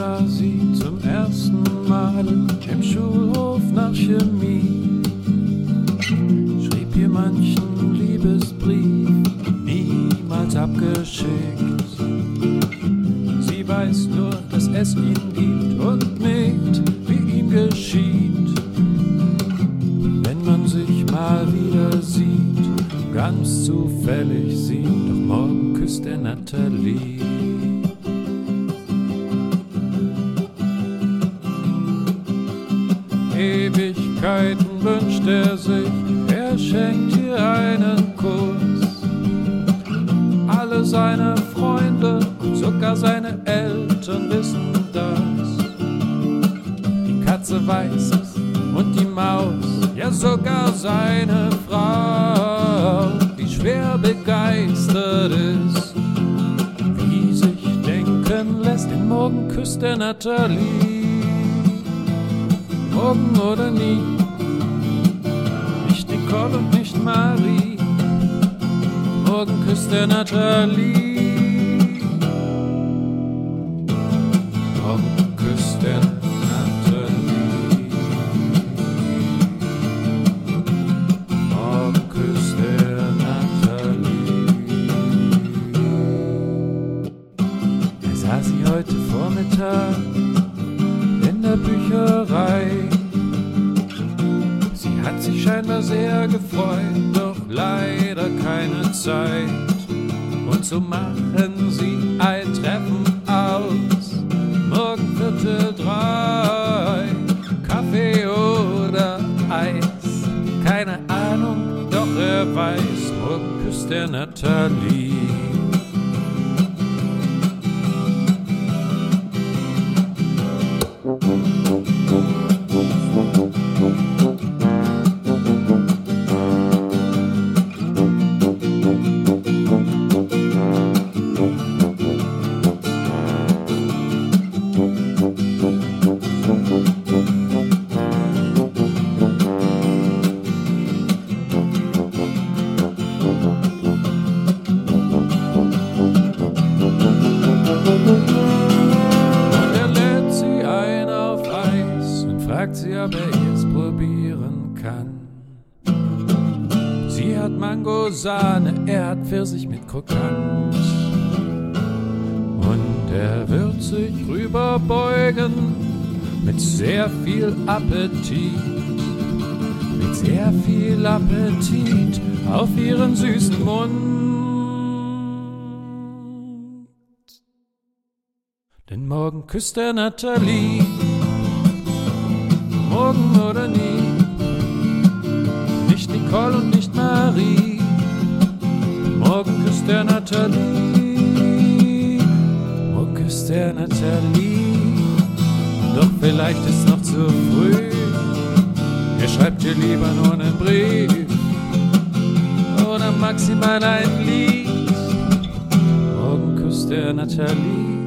sah sie zum ersten Mal im Schulhof nach Chemie. Schrieb ihr manchen Liebesbrief, niemals abgeschickt. Sie weiß nur, dass es ihn gibt und nicht, wie ihm geschieht. Wenn man sich mal wieder sieht, ganz zufällig sieht, doch morgen küsst er Nathalie. Ewigkeiten wünscht er sich, er schenkt ihr einen Kuss. Alle seine Freunde und sogar seine Eltern wissen das. Die Katze weiß es und die Maus, ja sogar seine Frau, die schwer begeistert ist, wie sich denken lässt, den Morgen küsst er Nathalie morgen oder nie. Nicht Nicole und nicht Marie, morgen küsst er Nathalie. Morgen küsst er Nathalie. Morgen küsst er Nathalie. Er sah sie heute Vormittag in der Bücherei. Sehr gefreut, doch leider keine Zeit. Und so machen sie ein Treffen aus. Morgen Viertel drei, Kaffee oder Eis. Keine Ahnung, doch er weiß, morgen küsst er Nathalie. Fragt sie, ob er es probieren kann. Sie hat Mango-Sahne, er hat Pfirsich mit Krokant. Und er wird sich rüberbeugen mit sehr viel Appetit. Mit sehr viel Appetit auf ihren süßen Mund. Denn morgen küsst er Nathalie. Morgen oder nie. Nicht Nicole und nicht Marie. Morgen küsst er Nathalie. Morgen küsst er Nathalie. Doch vielleicht ist noch zu früh. Er schreibt dir lieber nur einen Brief. Oder maximal ein Lied. Morgen küsst er Nathalie.